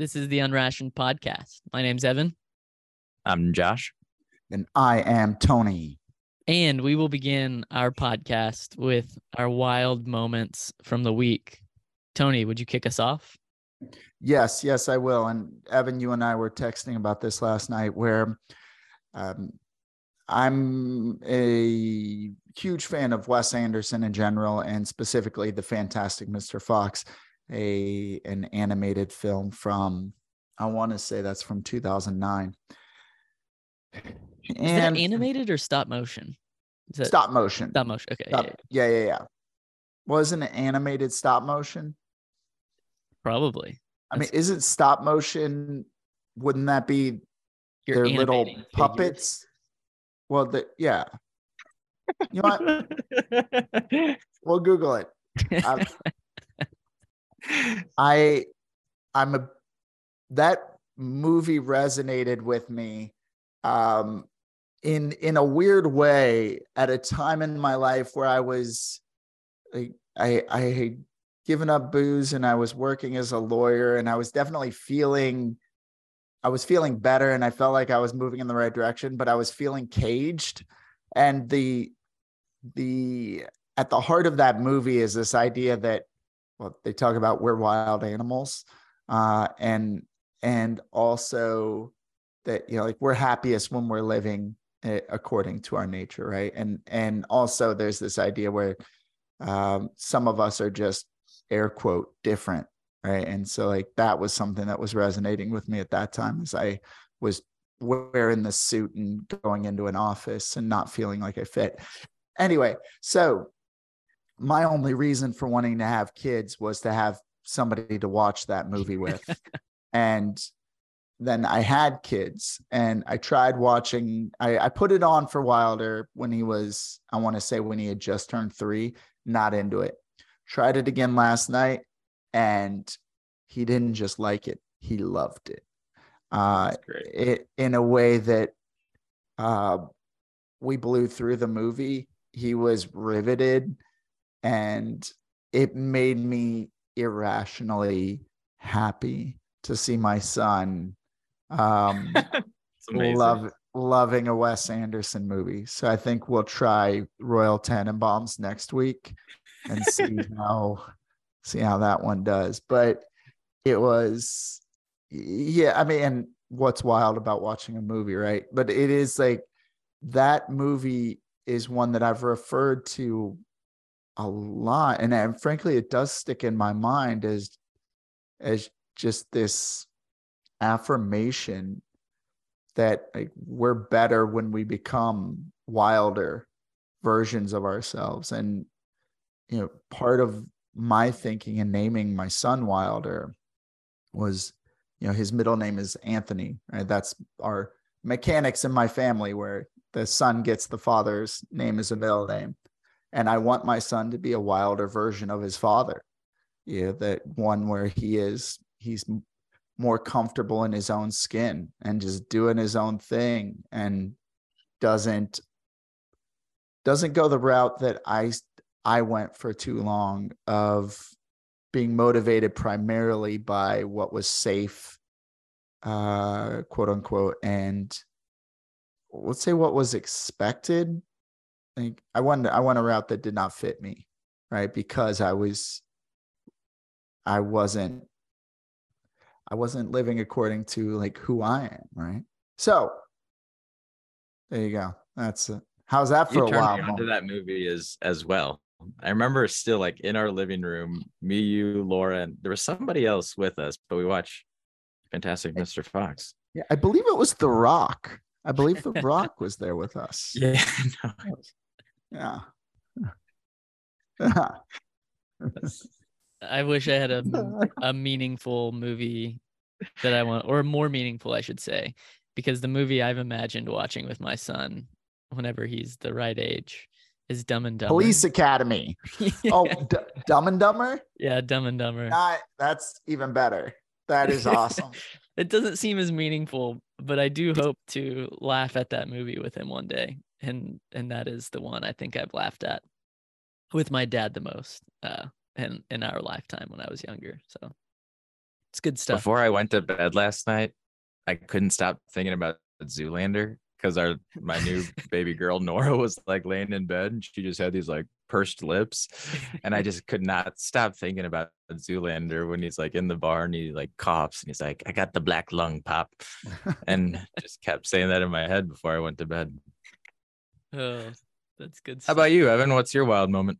This is the Unrationed Podcast. My name's Evan, I'm Josh. And I am Tony. and we will begin our podcast with our wild moments from the week. Tony, would you kick us off? Yes, yes, I will. And Evan, you and I were texting about this last night where um, I'm a huge fan of Wes Anderson in general and specifically the Fantastic Mr. Fox, a an animated film from I want to say that's from 2009. Is that animated or stop motion? Is that stop motion. stop motion? Okay, Stop- yeah, yeah, yeah, yeah. Wasn't it animated stop motion? probably. I mean, isn't stop motion? Wouldn't that be their little figures. puppets? Well, the yeah. You know what? We'll Google it. I'm- I, I'm a that movie resonated with me, um, in in a weird way at a time in my life where I was, like, I I had given up booze and I was working as a lawyer and I was definitely feeling I was feeling better and I felt like I was moving in the right direction, but I was feeling caged. And the the at the heart of that movie is this idea that well, they talk about we're wild animals. Uh and and also that you know like we're happiest when we're living uh, according to our nature, right? And and also there's this idea where um some of us are just air quote different right and so like that was something that was resonating with me at that time as i was wearing the suit and going into an office and not feeling like i fit anyway so my only reason for wanting to have kids was to have somebody to watch that movie with. And then i had kids and i tried watching I, I put it on for wilder when he was i want to say when he had just turned three not into it. Tried it again last night and he didn't just like it he loved it. Uh it in a way that uh we blew through the movie he was riveted and it made me irrationally happy to see my son um love loving a Wes Anderson movie. So I think we'll try Royal Tenenbaums next week and see how see how that one does. But it was yeah, I mean, and what's wild about watching a movie, right? But it is like that movie is one that I've referred to a lot. And, and frankly, it does stick in my mind as as just this affirmation that like we're better when we become wilder versions of ourselves and you know part of my thinking and naming my son wilder was you know his middle name is anthony right that's our mechanics in my family where the son gets the father's name as a middle name and i want my son to be a wilder version of his father. Yeah that one where he is he's more comfortable in his own skin and just doing his own thing and doesn't doesn't go the route that I I went for too long of being motivated primarily by what was safe uh quote unquote and let's say what was expected like I went I went a route that did not fit me right because I was I wasn't I wasn't living according to like who I am, right? So there you go. That's it. How's that for you a turned while? me onto that movie as as well. I remember still like in our living room, me, you, Laura, and there was somebody else with us, but we watched Fantastic Mr. Fox. Yeah, I believe it was The Rock. I believe The Rock was there with us. Yeah, no, Yeah. I wish I had a a meaningful movie that I want, or more meaningful, I should say, because the movie I've imagined watching with my son whenever he's the right age is Dumb and Dumber. Police Academy. yeah. Oh, D- Dumb and Dumber? yeah, Dumb and Dumber. Not, that's even better. That is awesome. it doesn't seem as meaningful, but I do hope to laugh at that movie with him one day, and and that is the one I think I've laughed at with my dad the most, uh, in in our lifetime when I was younger. So It's good stuff. Before I went to bed last night, I couldn't stop thinking about Zoolander because our my new baby girl Nora was like laying in bed and she just had these like pursed lips, and I just could not stop thinking about Zoolander when he's like in the bar and he like coughs and he's like, "I got the black lung pop," and just kept saying that in my head before I went to bed. Oh, that's good How about you, Evan? What's your wild moment?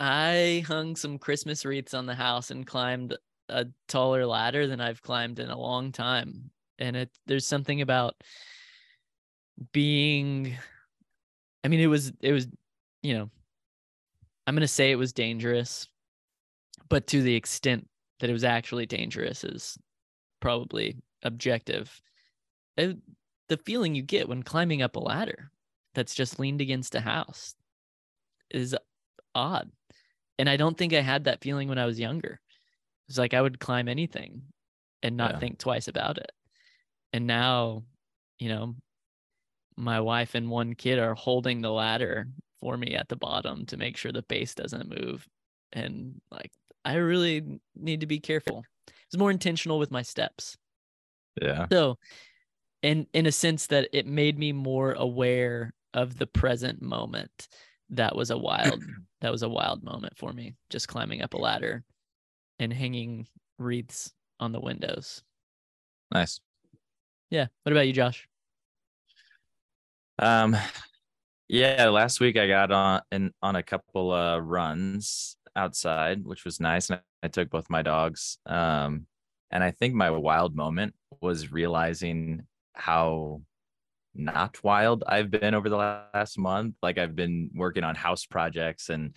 I hung some Christmas wreaths on the house and climbed a taller ladder than I've climbed in a long time. And it there's something about being I mean it was it was you know I'm going to say it was dangerous but to the extent that it was actually dangerous is probably objective. It- the feeling you get when climbing up a ladder that's just leaned against a house is odd. And I don't think I had that feeling when I was younger. It's like I would climb anything and not Yeah. think twice about it. And now, you know, my wife and one kid are holding the ladder for me at the bottom to make sure the base doesn't move. And like, I really need to be careful. It's more intentional with my steps. Yeah. So, in in a sense that it made me more aware of the present moment. That was a wild that was a wild moment for me. Just climbing up a ladder and hanging wreaths on the windows. Nice. Yeah. What about you, Josh? Um, yeah, last week I got on in on a couple uh runs outside, which was nice, and I, I took both my dogs. Um, and I think my wild moment was realizing how not wild I've been over the last month. Like I've been working on house projects and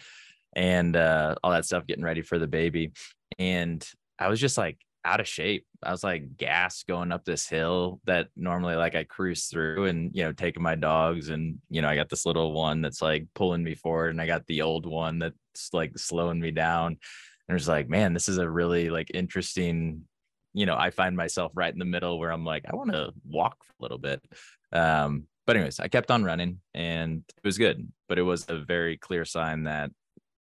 and uh, all that stuff, getting ready for the baby, and I was just like out of shape. I was like gas going up this hill that normally like I cruise through and you know taking my dogs and you know I got this little one that's like pulling me forward and I got the old one that's like slowing me down. And it's like, man, this is a really like interesting, you know, I find myself right in the middle where I'm like, I want to walk a little bit. Um, but anyways, I kept on running and it was good, but it was a very clear sign that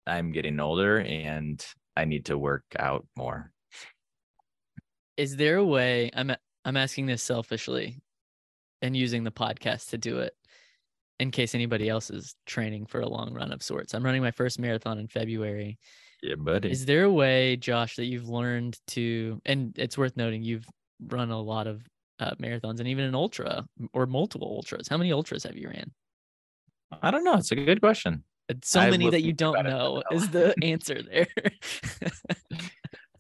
I'm getting older and I need to work out more. Is there a way I'm I'm asking this selfishly and using the podcast to do it in case anybody else is training for a long run of sorts. I'm running my first marathon in February. Yeah, buddy. Is there a way, Josh, that you've learned to, and it's worth noting, you've run a lot of uh, marathons and even an ultra or multiple ultras. How many ultras have you ran? I don't know. It's a good question. It's so I many that you don't know is the answer there.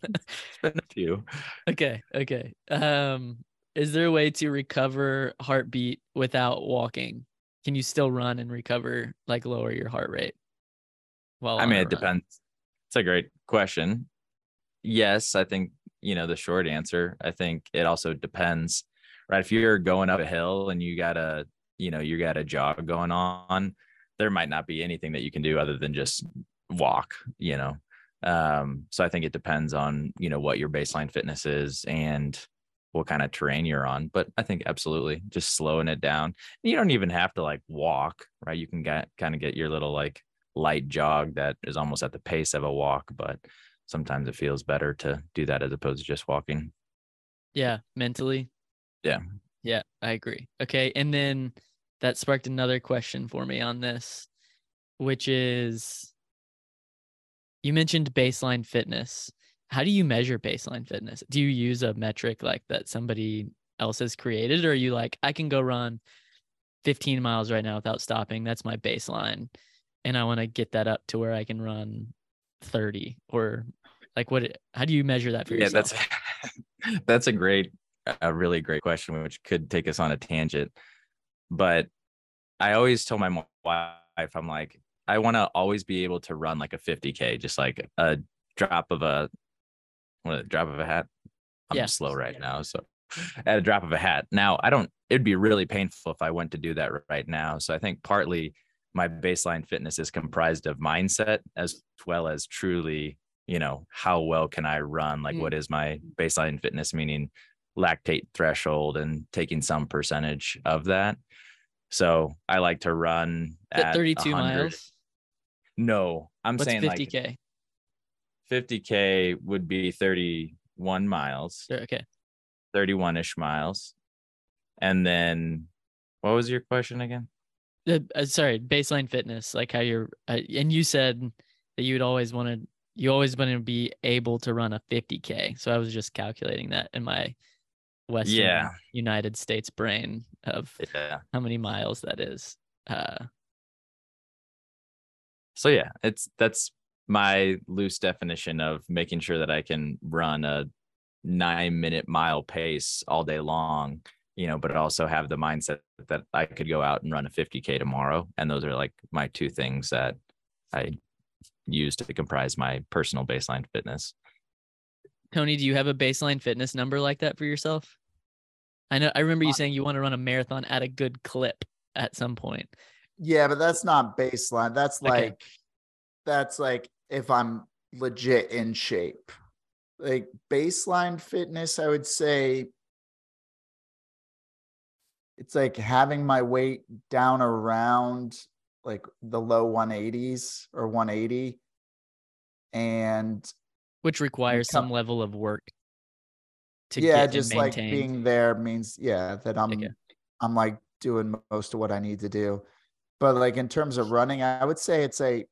It's been a few. okay, okay. Um, is there a way to recover heartbeat without walking? Can you still run and recover, like lower your heart rate? Well, I mean, it depends. It's a great question. Yes, I think, you know, the short answer, I think it also depends, right? If you're going up a hill and you got a, you know, you got a jog going on, there might not be anything that you can do other than just walk, you know. Um, so I think it depends on, you know, what your baseline fitness is and what kind of terrain you're on. But I think absolutely just slowing it down. You don't even have to like walk, right? You can get kind of get your little like light jog that is almost at the pace of a walk, but sometimes it feels better to do that as opposed to just walking. Yeah, mentally. Yeah. Yeah, I agree. Okay. And then that sparked another question for me on this, which is you mentioned baseline fitness. How do you measure baseline fitness? Do you use a metric like that somebody else has created, or are you like, I can go run 15 miles right now without stopping? That's my baseline. And I want to get that up to where I can run 30 or like what how do you measure that for yeah, yourself? that's that's a great, a really great question, which could take us on a tangent. But I always tell my wife, I'm like, I want to always be able to run like a 50k, just like a drop of a, what, a drop of a hat. I'm Yeah. slow right now, so at a drop of a hat. Now, I don't. It'd be really painful if I went to do that right now. So I think partly my baseline fitness is comprised of mindset as well as truly you know how well can i run like Mm. what is my baseline fitness meaning lactate threshold and taking some percentage of that so i like to run Is at 32 100 miles. no i'm What's saying 50k? like 50k would be 31 miles, Okay. 31 ish miles. And then what was your question again? Uh, uh, sorry, baseline fitness, like how you're, uh, and you said that you'd always want to, you always want to be able to run a 50k. So I was just calculating that in my Western Yeah. United States brain of Yeah. how many miles that is. Uh, So yeah, it's that's my loose definition of making sure that I can run a nine minute mile pace all day long, you know, but also have the mindset that I could go out and run a 50K tomorrow. And those are like my two things that I use to comprise my personal baseline fitness. Tony, do you have a baseline fitness number like that for yourself? I know I remember you Uh, saying you want to run a marathon at a good clip at some point. Yeah, but that's not baseline. That's Okay. like that's like if I'm legit in shape. Like baseline fitness, I would say it's like having my weight down around like the low 180s or 180 and which requires some level of work to yeah just like being there means yeah that i'm Okay. i'm like doing most of what i need to do but like in terms of running i would say it's a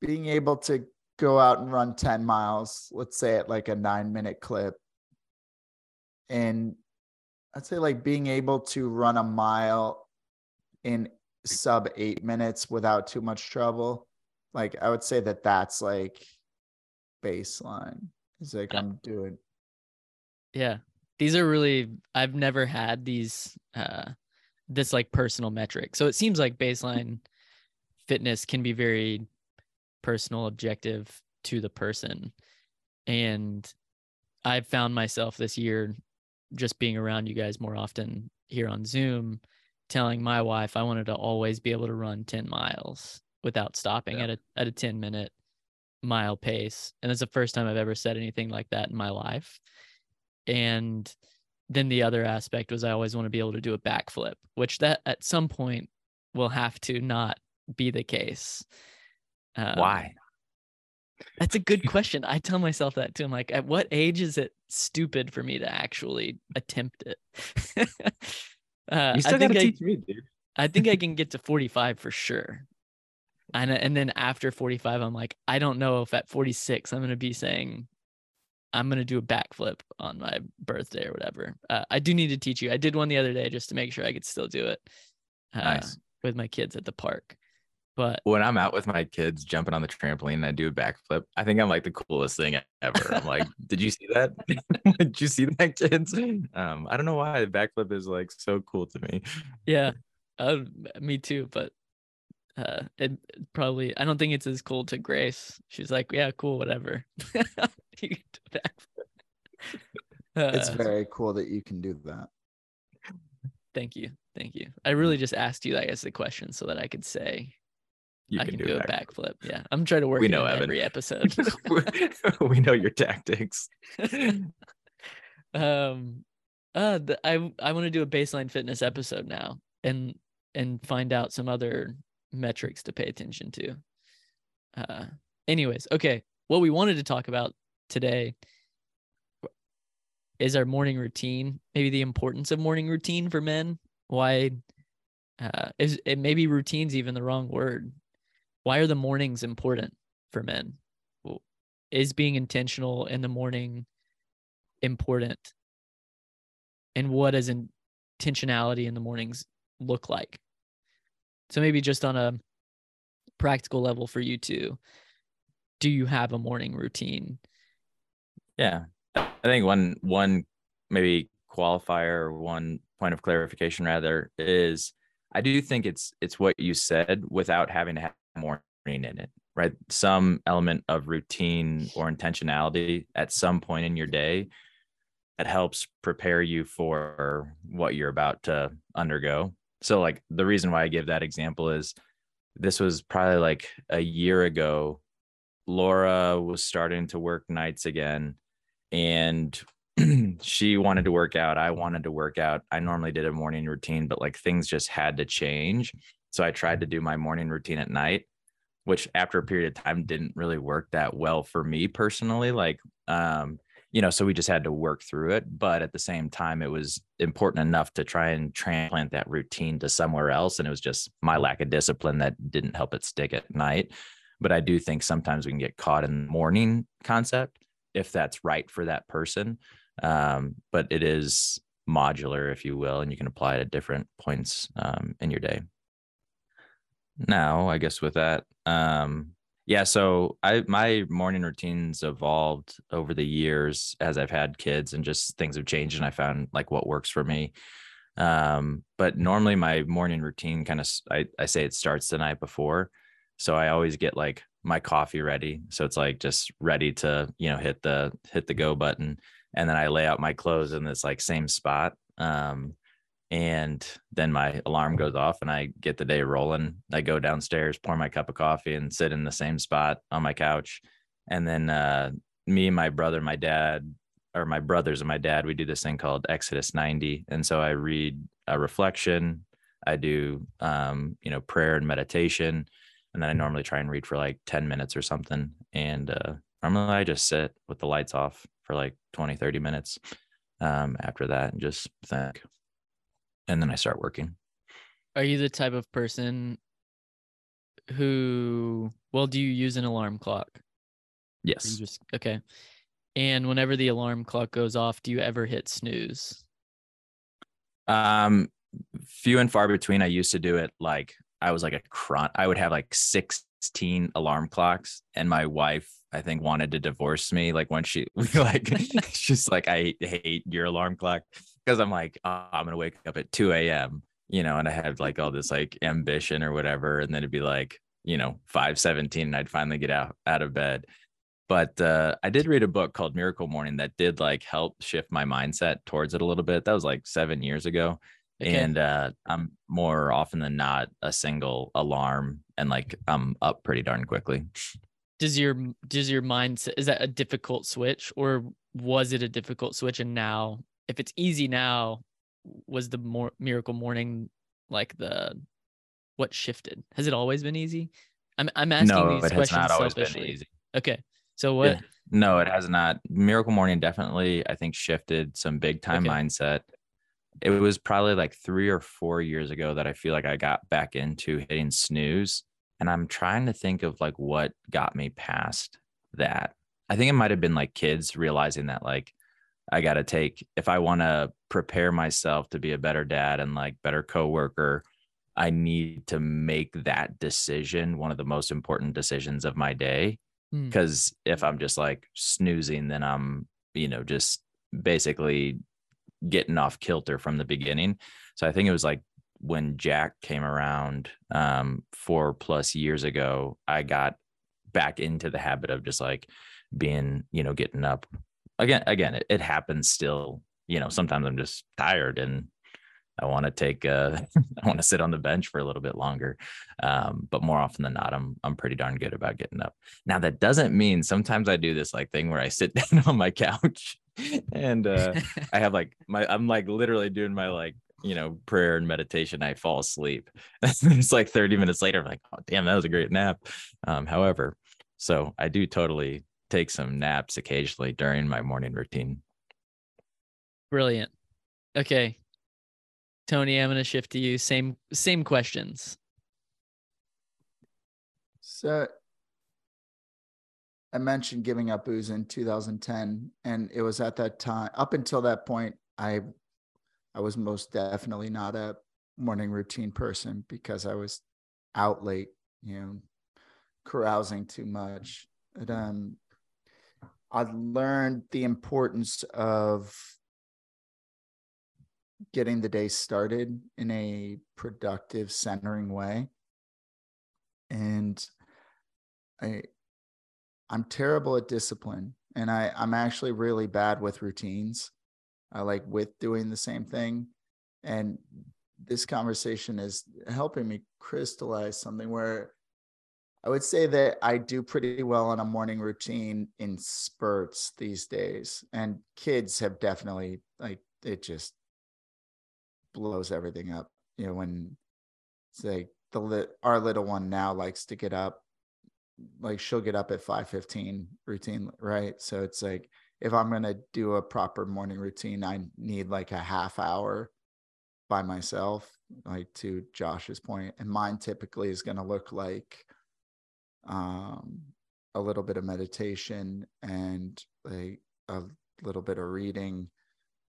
being able to go out and run 10 miles let's say at like a nine minute clip and i'd say like being able to run a mile in sub eight minutes without too much trouble like i would say that that's like baseline it's like Uh, i'm doing Yeah. These are really I've never had these uh this like personal metric. So it seems like baseline fitness can be very personal objective to the person. And I've found myself this year just being around you guys more often here on Zoom telling my wife I wanted to always be able to run 10 miles without stopping Yeah. at a at a 10 minute mile pace. And it's the first time I've ever said anything like that in my life. And then the other aspect was I always want to be able to do a backflip, which that at some point will have to not be the case. Um, Why? That's a good question. I tell myself that too. I'm like, at what age is it stupid for me to actually attempt it? uh, You still I think gotta I, teach me, dude. I think I can get to 45 for sure. And and then after 45, I'm like, I don't know if at 46 I'm gonna be saying I'm gonna do a backflip on my birthday or whatever. Uh, I do need to teach you. I did one the other day just to make sure I could still do it. Uh, Nice. With my kids at the park, but When I'm out with my kids jumping on the trampoline and I do a backflip, I think I'm like the coolest thing ever. I'm like, did you see that? did you see that, kids? Um, I don't know why the backflip is like so cool to me. yeah, uh, me too. But uh, it it probably I don't think it's as cool to Grace. She's like, yeah, cool, whatever. you can do a backflip. it's Uh, very cool that you can do that Thank you. Thank you. I really just asked you, I guess, the question so that I could say You I can, can, do, do, a a back. backflip. Yeah. I'm trying to work We know, Evan. every episode. we know your tactics. um uh the, I I want to do a baseline fitness episode now and and find out some other metrics to pay attention to. Uh anyways, okay. What we wanted to talk about today is our morning routine, maybe the importance of morning routine for men. Why uh is it maybe routine's even the wrong word. Why are the mornings important for men? Is being intentional in the morning important? And what does intentionality in the mornings look like? So maybe just on a practical level for you too do you have a morning routine? Yeah. I think one one maybe qualifier one point of clarification rather is I do think it's it's what you said without having to morning in it, right? Some element of routine or intentionality at some point in your day that helps prepare you for what you're about to undergo. So like the reason why I give that example is this was probably like a year ago. Laura was starting to work nights again and she wanted to work out. I wanted to work out. I normally did a morning routine, but like things just had to change. So I tried to do my morning routine at night, which after a period of time didn't really work that well for me personally. Like, um, you know, so we just had to work through it. But at the same time, it was important enough to try and transplant that routine to somewhere else. And it was just my lack of discipline that didn't help it stick at night. But I do think sometimes we can get caught in the morning concept if that's right for that person. Um, but it is modular, if you will, and you can apply it at different points um, in your day. Now, I guess with that, um, yeah. So I my morning routines evolved over the years as I've had kids, and just things have changed, and I found like what works for me. Um, but normally my morning routine kind of I, I say it starts the night before. So I always get like my coffee ready. So it's like just ready to, you know, hit the hit the go button. And then I lay out my clothes in this like same spot. Um, and then my alarm goes off and I get the day rolling. I go downstairs, pour my cup of coffee, and sit in the same spot on my couch. And then uh, me, my brother, my dad, or my brothers and my dad, we do this thing called Exodus 90. And so I read a reflection, I do, um, you know, prayer and meditation. And then I normally try and read for like 10 minutes or something. And uh, normally I just sit with the lights off for like 20, 30 minutes um, after that and just think and then I start working. Are you the type of person who well do you use an alarm clock? Yes. Just, okay. And whenever the alarm clock goes off, do you ever hit snooze? Um few and far between. I used to do it like I was like a cron I would have like 16 alarm clocks and my wife I think wanted to divorce me like when she like she's like I hate your alarm clock because I'm like, oh, I'm gonna wake up at 2 a.m. You know, and I had like all this like ambition or whatever, and then it'd be like, you know, 5:17, and I'd finally get out out of bed. But uh, I did read a book called Miracle Morning that did like help shift my mindset towards it a little bit. That was like seven years ago. Okay. And uh, I'm more often than not a single alarm, and like I'm up pretty darn quickly. Does your does your mindset is that a difficult switch, or was it a difficult switch, and now if it's easy now, was the more miracle morning like the what shifted? Has it always been easy? I'm I'm asking no, these questions selfishly. Been easy. Okay. So what? Yeah. No, it has not. Miracle Morning definitely, I think, shifted some big time okay. mindset. It was probably like three or four years ago that I feel like I got back into hitting snooze. And I'm trying to think of like what got me past that. I think it might have been like kids realizing that like I got to take if I want to prepare myself to be a better dad and like better coworker, I need to make that decision one of the most important decisions of my day. Because mm. if I'm just like snoozing, then I'm, you know, just basically getting off kilter from the beginning. So I think it was like when Jack came around um, four plus years ago, I got back into the habit of just like being, you know, getting up again, again, it, it happens still. You know, sometimes I'm just tired and I want to take uh I want to sit on the bench for a little bit longer. Um, but more often than not, I'm I'm pretty darn good about getting up. Now that doesn't mean sometimes I do this like thing where I sit down on my couch and uh I have like my I'm like literally doing my like you know prayer and meditation i fall asleep it's like 30 minutes later i'm like oh damn that was a great nap um however so i do totally take some naps occasionally during my morning routine. Brilliant. Okay. Tony, I'm going to shift to you. Same same questions. So I mentioned giving up booze in 2010 and it was at that time up until that point I I was most definitely not a morning routine person because I was out late, you know, carousing too much. But um I learned the importance of getting the day started in a productive, centering way. And I I'm terrible at discipline and I, I'm actually really bad with routines. I like with doing the same thing. And this conversation is helping me crystallize something where I would say that I do pretty well on a morning routine in spurts these days. And kids have definitely like it just blows everything up. You know, when say the our little one now likes to get up, like she'll get up at 5:15 routine, right? So it's like if I'm to do a proper morning routine, I need like a half hour by myself, like to Josh's point. And mine typically is to look like um, a little bit of meditation and like a little bit of reading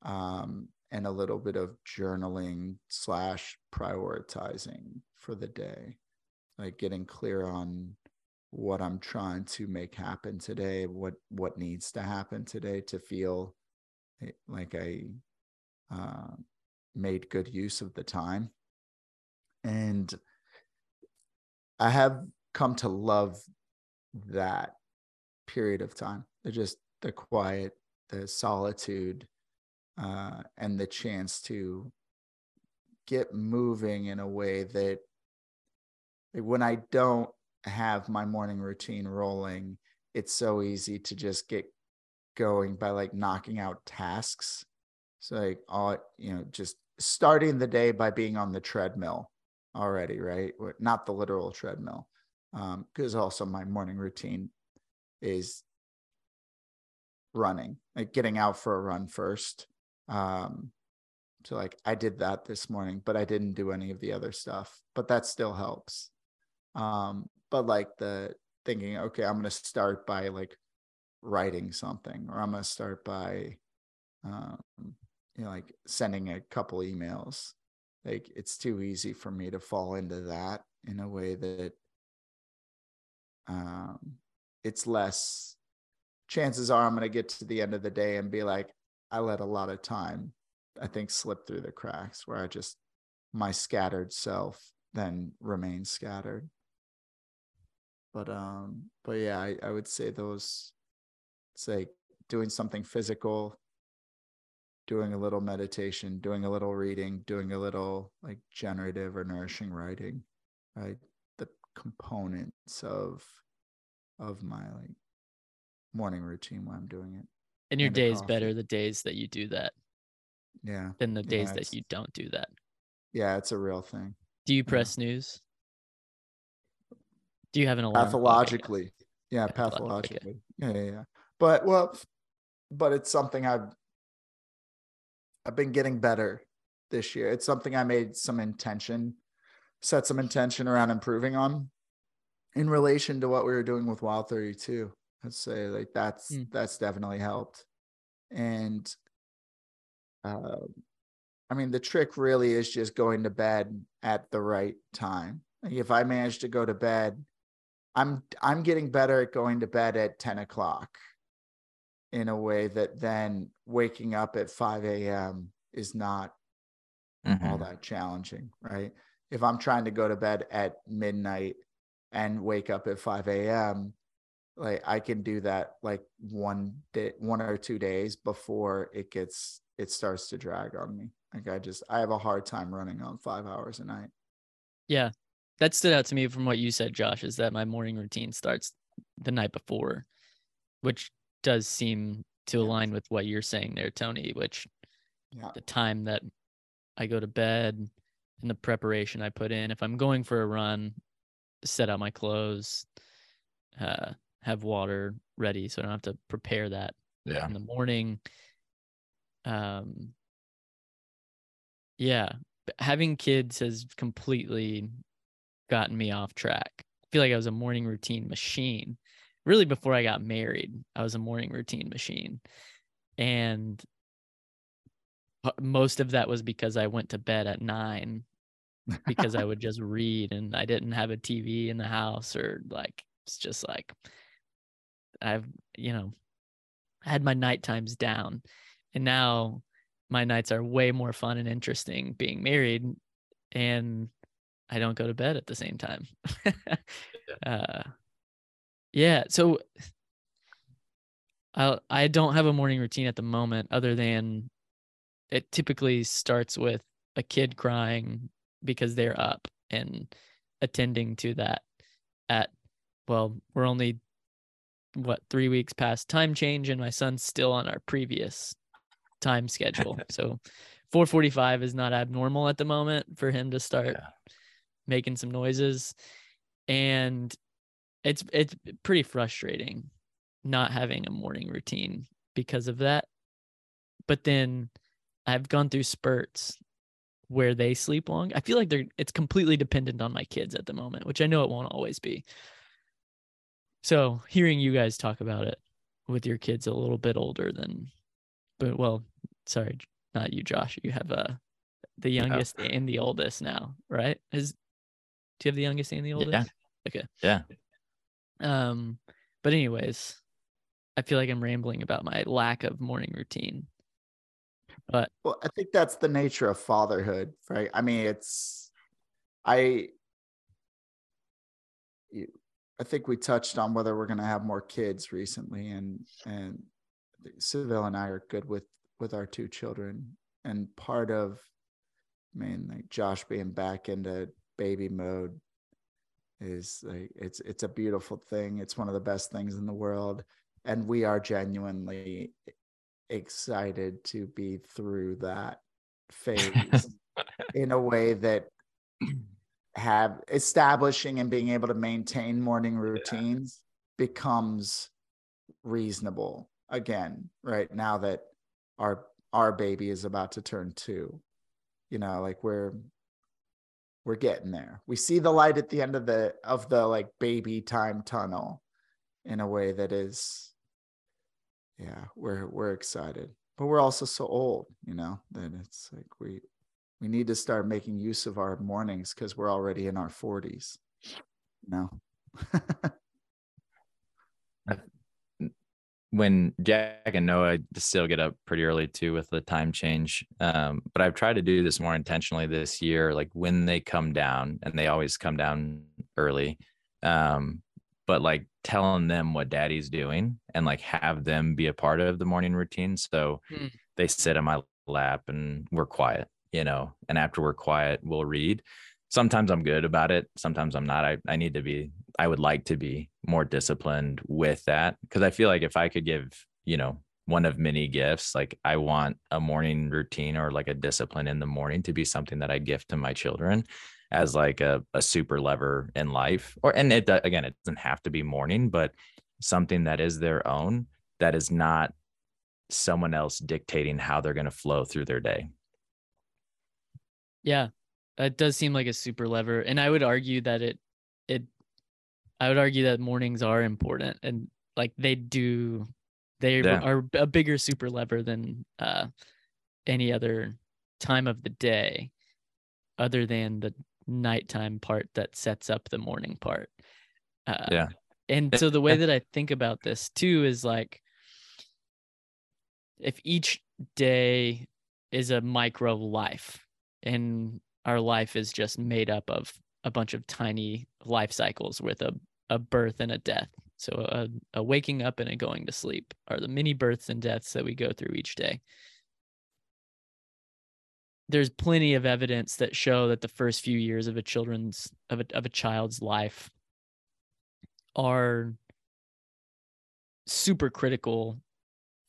um, and a little bit of journaling slash prioritizing for the day, like getting clear on what I'm trying to make happen today, what what needs to happen today to feel like I uh, made good use of the time, and I have come to love that period of time. The just the quiet, the solitude, uh, and the chance to get moving in a way that when I don't have my morning routine rolling, it's so easy to just get going by like knocking out tasks. So like all you know, just starting the day by being on the treadmill already, right? Not the literal treadmill. Um, because also my morning routine is running, like getting out for a run first. Um, so like I did that this morning, but I didn't do any of the other stuff, but that still helps. Um, but like the thinking, okay, I'm gonna start by like writing something, or I'm gonna start by um, you know, like sending a couple emails. Like it's too easy for me to fall into that in a way that um it's less chances are I'm going to get to the end of the day and be like, I let a lot of time, I think, slip through the cracks where I just, my scattered self then remains scattered. But, um, but yeah, I, I would say those, like doing something physical, doing a little meditation, doing a little reading, doing a little like generative or nourishing writing, right? Components of, of my like morning routine when I'm doing it. And your and day is coffee. better the days that you do that Yeah. than the days it's- that you don't do that. Yeah, it's a real thing. Do you press news? Do you have an alarm? clock, I guess? pathologically yeah pathologically yeah yeah yeah but well but it's something i've i've been getting better this year it's something i made some intention set some intention around improving on in relation to what we were doing with wild 32 i'd say like that's Mm. that's definitely helped and uh, i mean the trick really is just going to bed at the right time like if i manage to go to bed I'm I'm getting better at going to bed at 10 o'clock in a way that then waking up at 5 a.m. is not all Mhm. that challenging, right? If I'm trying to go to bed at midnight and wake up at 5 a.m., like I can do that like one day, one or two days before it gets it starts to drag on me. Like I just I have a hard time running on five hours a night. Yeah. That stood out to me from what you said, Josh, is that my morning routine starts the night before, which does seem to align with what you're saying there, Tony, which Yeah. the time that I go to bed and the preparation I put in. If I'm going for a run, set out my clothes, uh, have water ready so I don't have to prepare that Yeah. in the morning. Um, yeah, having kids has completely gotten me off track. I feel like I was a morning routine machine. Really, before I got married, I was a morning routine machine, and most of that was because I went to bed at nine because I would just read and I didn't have a TV in the house or like it's just like I've you know I had my night times down and now my nights are way more fun and interesting being married and I don't go to bed at the same time. uh yeah, so I I don't have a morning routine at the moment other than it typically starts with a kid crying because they're up and attending to that at well we're only what 3 weeks past time change and my son's still on our previous time schedule so 4:45 is not abnormal at the moment for him to start Yeah. making some noises and it's it's pretty frustrating not having a morning routine because of that. But then I've gone through spurts where they sleep long. I feel like they're it's completely dependent on my kids at the moment, which I know it won't always be. So hearing you guys talk about it with your kids a little bit older than but well, sorry, not you, Josh. You have uh the youngest yeah. and the oldest now, right? Is do you have the youngest and the oldest? Yeah. Okay. Yeah. Um, but anyways, I feel like I'm rambling about my lack of morning routine. But well, I think that's the nature of fatherhood, right? I mean, it's I I think we touched on whether we're going to have more kids recently, and and Seville and I are good with with our two children, and part of, I mean, like Josh being back into baby mode is like it's it's a beautiful thing. It's one of the best things in the world, and we are genuinely excited to be through that phase in a way that have establishing and being able to maintain morning routines yeah. becomes reasonable again right now that our our baby is about to turn 2 you know like we're we're getting there we see the light at the end of the of the like baby time tunnel in a way that is yeah we're we're excited but we're also so old you know that it's like we we need to start making use of our mornings because we're already in our 40s no when jack and noah still get up pretty early too with the time change um, but i've tried to do this more intentionally this year like when they come down and they always come down early um, but like telling them what daddy's doing and like have them be a part of the morning routine so hmm. they sit on my lap and we're quiet you know, and after we're quiet, we'll read. Sometimes I'm good about it. Sometimes I'm not. I, I need to be, I would like to be more disciplined with that because I feel like if I could give, you know, one of many gifts, like I want a morning routine or like a discipline in the morning to be something that I gift to my children as like a, a super lever in life or and it again it doesn't have to be morning but something that is their own that is not someone else dictating how they're going to flow through their day. Yeah, it does seem like a super lever, and I would argue that it it I would argue that mornings are important and like they do they yeah. are a bigger super lever than uh any other time of the day other than the nighttime part that sets up the morning part. Uh, yeah. And so the way that I think about this too is like if each day is a micro life, and our life is just made up of a bunch of tiny life cycles with a, a birth and a death. So a, a waking up and a going to sleep are the many births and deaths that we go through each day. There's plenty of evidence that show that the first few years of a children's of a, of a child's life are super critical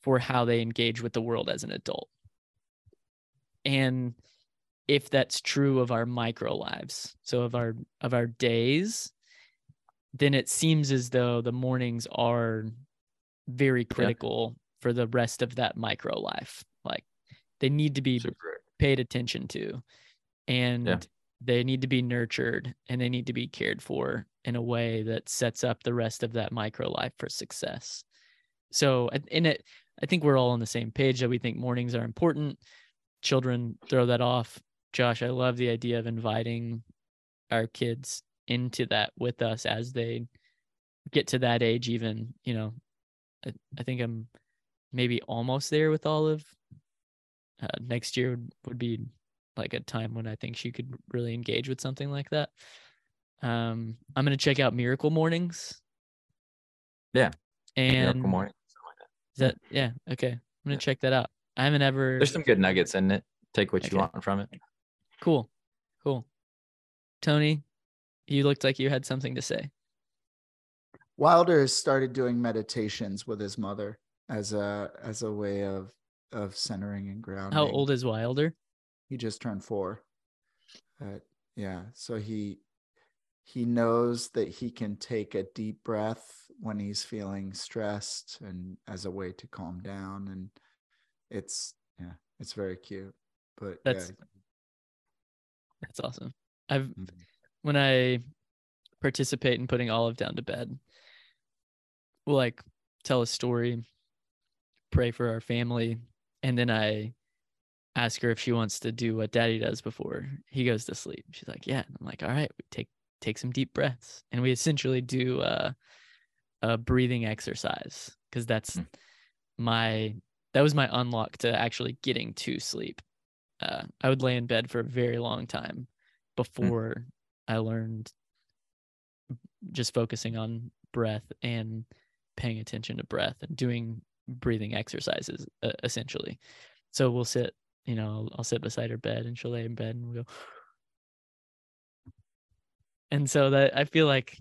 for how they engage with the world as an adult. And if that's true of our micro lives so of our of our days then it seems as though the mornings are very critical yeah. for the rest of that micro life like they need to be Super. paid attention to and yeah. they need to be nurtured and they need to be cared for in a way that sets up the rest of that micro life for success so in it i think we're all on the same page that we think mornings are important children throw that off Josh, I love the idea of inviting our kids into that with us as they get to that age even you know i, I think i'm maybe almost there with olive. Uh, next year would, would be like a time when i think she could really engage with something like that. Um i'm gonna check out miracle mornings. Yeah. And miracle morning is that yeah okay. I'm gonna check that out. I haven't ever there's some good nuggets in it. Take what okay. you want from it. Cool. Cool. Tony, you looked like you had something to say. Wilder started doing meditations with his mother as a as a way of of centering and grounding. How old is Wilder? He just turned four. Uh, yeah, so he he knows that he can take a deep breath when he's feeling stressed and as a way to calm down and it's yeah it's very cute but That's yeah. that's awesome. I've Mhm. When I participate in putting Olive down to bed, we'll like tell a story, pray for our family, and then I ask her if she wants to do what daddy does before he goes to sleep. She's like, Yeah. And I'm like, all right, we take take some deep breaths. And we essentially do uh, a breathing exercise because that's Mm. my that was my unlock to actually getting to sleep. Uh, I would lay in bed for a very long time before I learned just focusing on breath and paying attention to breath and doing breathing exercises uh, essentially. So we'll sit, you know, I'll, I'll sit beside her bed and she'll lay in bed and we'll go. And so that I feel like,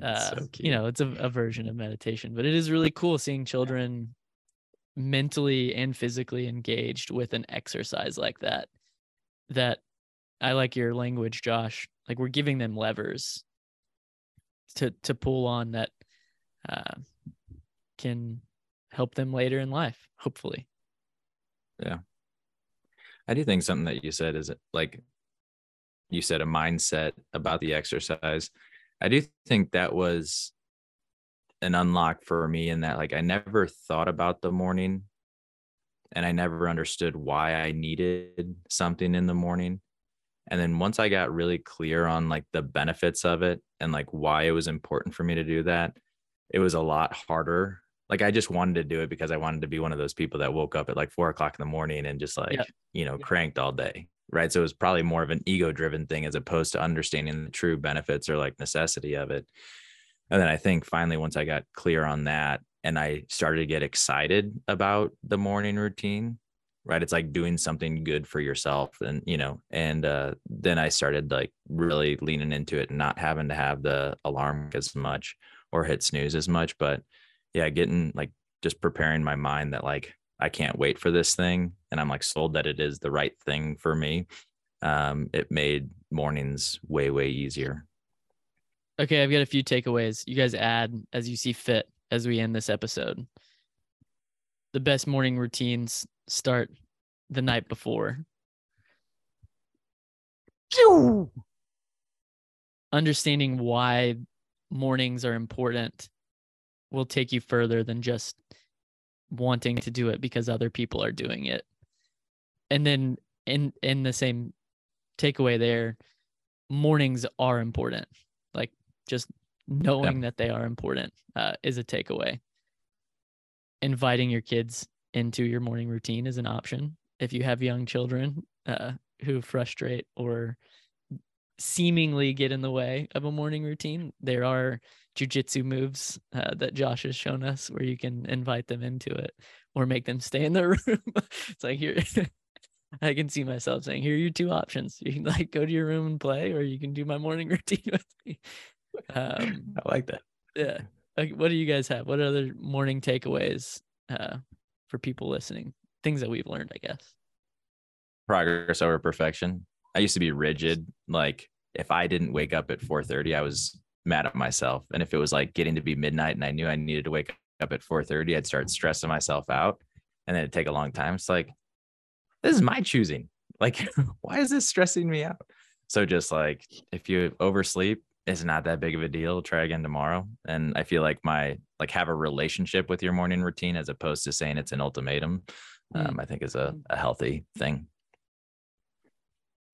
uh, So you know, it's a, a version of meditation, but it is really cool seeing children mentally and physically engaged with an exercise like that. That I like your language, Josh. Like we're giving them levers to to pull on that uh, can help them later in life, hopefully. Yeah. I do think something that you said is like you said a mindset about the exercise. I do think that was an unlock for me in that like I never thought about the morning and I never understood why I needed something in the morning. And then once I got really clear on like the benefits of it and like why it was important for me to do that, it was a lot harder. Like I just wanted to do it because I wanted to be one of those people that woke up at like four o'clock in the morning and just like, Yeah. you know, Yeah. cranked all day. Right. So it was probably more of an ego driven thing as opposed to understanding the true benefits or like necessity of it. And then I think finally, once I got clear on that and I started to get excited about the morning routine, right? It's like doing something good for yourself. And, you know, and uh, then I started like really leaning into it and not having to have the alarm as much or hit snooze as much. But yeah, getting like just preparing my mind that like I can't wait for this thing. And I'm like sold that it is the right thing for me. Um, it made mornings way, way easier. Okay, I've got a few takeaways. You guys add as you see fit as we end this episode. The best morning routines start the night before. Understanding why mornings are important will take you further than just wanting to do it because other people are doing it. And then in in the same takeaway there, mornings are important. Like just knowing that they are important uh, is a takeaway. Inviting your kids into your morning routine is an option. If you have young children uh, who frustrate or seemingly get in the way of a morning routine, there are jujitsu moves uh, that Josh has shown us where you can invite them into it or make them stay in the room. it's like here, I can see myself saying, "Here are your two options. You can like go to your room and play, or you can do my morning routine with me." Um, I like that. yeah. Like, what do you guys have? What other morning takeaways uh, for people listening? Things that we've learned, I guess. progress over perfection. I used to be rigid. Like if I didn't wake up at 4:30, I was mad at myself. And if it was like getting to be midnight and I knew I needed to wake up at 4:30, I'd start stressing myself out. And then it'd take a long time. It's like, this is my choosing. Like, why is this stressing me out? So just like if you oversleep, it's not that big of a deal. Try again tomorrow. And I feel like my like have a relationship with your morning routine as opposed to saying it's an ultimatum. Mm. Um, I think is a, a healthy thing.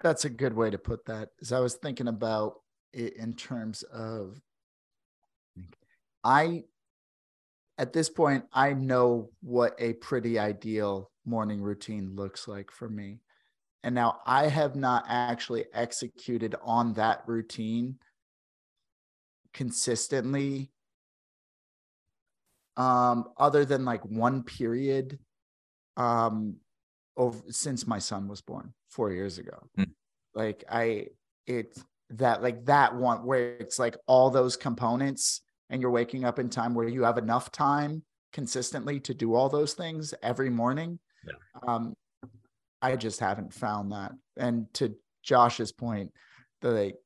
That's a good way to put that. As I was thinking about it in terms of, I, at this point, I know what a pretty ideal morning routine looks like for me. And now I have not actually executed on that routine consistently um other than like one period um over since my son was born 4 years ago. Mm. like i it's that like that one where it's like all those components and you're waking up in time where you have enough time consistently to do all those things every morning um i just haven't found that. And to josh's point the like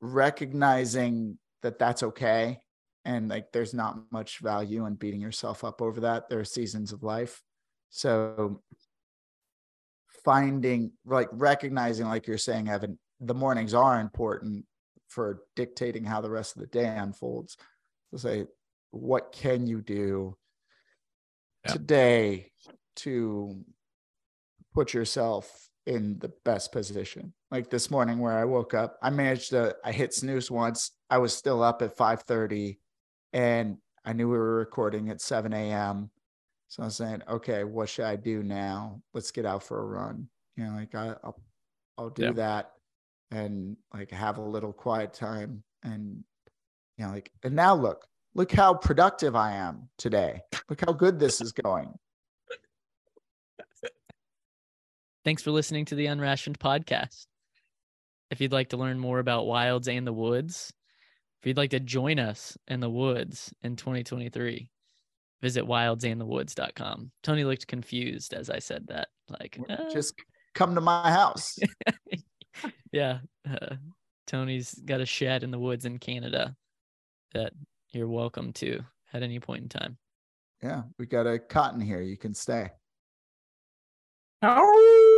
recognizing that that's okay and like there's not much value in beating yourself up over that. There are seasons of life. So finding like recognizing like you're saying evan the mornings are important for dictating how the rest of the day unfolds. So say what can you do Yeah. today to put yourself in the best position? Like this morning where i woke up i managed to i hit snooze once i was still up at 5.30 and i knew we were recording at 7 a.m so i was saying okay what should i do now? Let's get out for a run. You know like I, i'll i'll do Yeah. that and like have a little quiet time and you know like and now look look how productive i am today. Look how good this is going. Thanks for listening to the Unrationed podcast. If you'd like to learn more about wilds and the woods, if you'd like to join us in the woods in 2023, visit wildsandthewoods.com. Tony looked confused as I said that. Like, "Uh, just come to my house yeah, uh, Tony's got a shed in the woods in Canada that you're welcome to at any point in time. yeah we got a cotton here you can stay Ow!